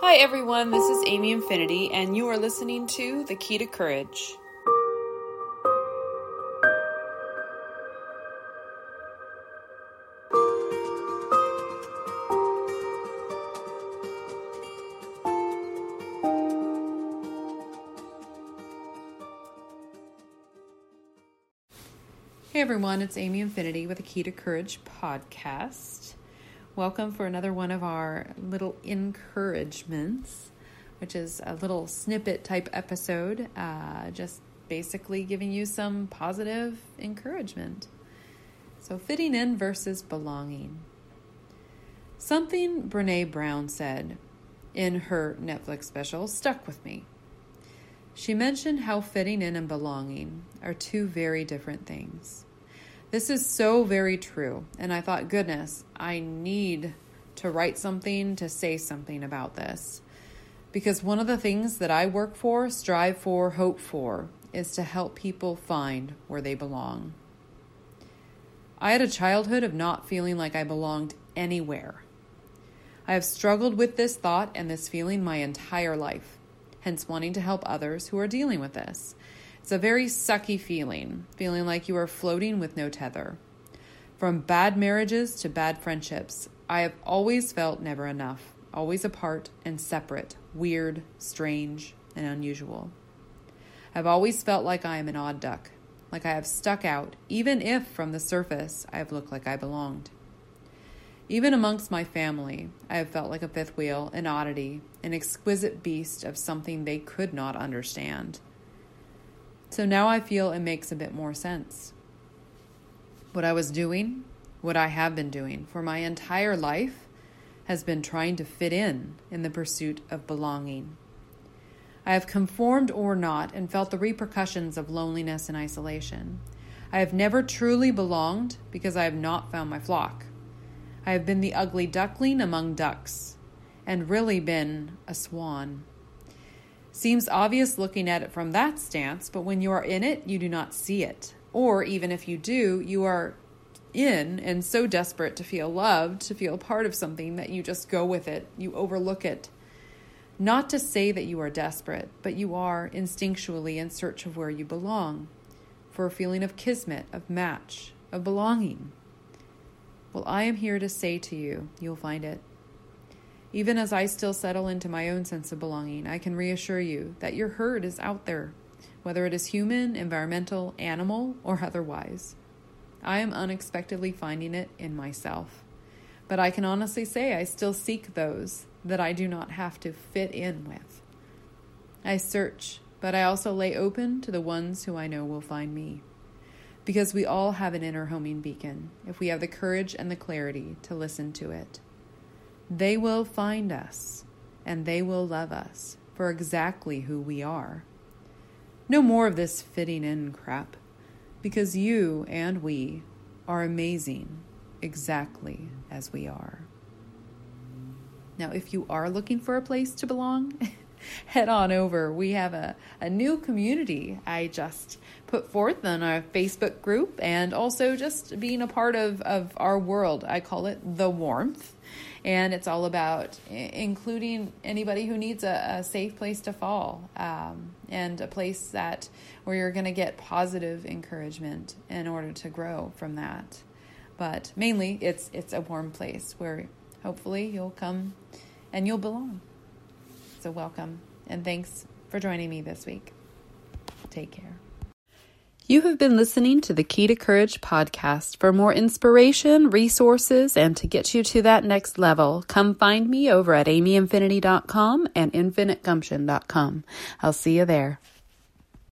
Hi, everyone. This is Amy Infinity, and you are listening to The Key to Courage. Hey everyone, it's Amy Infinity with a Key to Courage podcast. Welcome for another one of our little encouragements, which is a little snippet type episode, uh, just basically giving you some positive encouragement. So, fitting in versus belonging. Something Brene Brown said in her Netflix special stuck with me. She mentioned how fitting in and belonging are two very different things. This is so very true. And I thought, goodness, I need to write something to say something about this. Because one of the things that I work for, strive for, hope for, is to help people find where they belong. I had a childhood of not feeling like I belonged anywhere. I have struggled with this thought and this feeling my entire life, hence wanting to help others who are dealing with this. It's a very sucky feeling, feeling like you are floating with no tether. From bad marriages to bad friendships, I have always felt never enough, always apart and separate, weird, strange, and unusual. I've always felt like I am an odd duck, like I have stuck out, even if from the surface I have looked like I belonged. Even amongst my family, I have felt like a fifth wheel, an oddity, an exquisite beast of something they could not understand. So now I feel it makes a bit more sense. What I was doing, what I have been doing for my entire life, has been trying to fit in in the pursuit of belonging. I have conformed or not and felt the repercussions of loneliness and isolation. I have never truly belonged because I have not found my flock. I have been the ugly duckling among ducks and really been a swan. Seems obvious looking at it from that stance, but when you are in it, you do not see it. Or even if you do, you are in and so desperate to feel loved, to feel part of something that you just go with it, you overlook it. Not to say that you are desperate, but you are instinctually in search of where you belong, for a feeling of kismet, of match, of belonging. Well, I am here to say to you, you'll find it. Even as I still settle into my own sense of belonging, I can reassure you that your herd is out there, whether it is human, environmental, animal, or otherwise. I am unexpectedly finding it in myself. But I can honestly say I still seek those that I do not have to fit in with. I search, but I also lay open to the ones who I know will find me. Because we all have an inner homing beacon if we have the courage and the clarity to listen to it. They will find us and they will love us for exactly who we are. No more of this fitting in crap, because you and we are amazing exactly as we are. Now, if you are looking for a place to belong, head on over. We have a, a new community I just put forth on our Facebook group and also just being a part of, of our world. I call it The Warmth and it's all about including anybody who needs a, a safe place to fall um, and a place that where you're going to get positive encouragement in order to grow from that. But mainly, it's it's a warm place where hopefully you'll come and you'll belong. So welcome and thanks for joining me this week. Take care. You have been listening to the Key to Courage podcast. For more inspiration, resources, and to get you to that next level, come find me over at amyinfinity.com and infinitegumption.com. I'll see you there.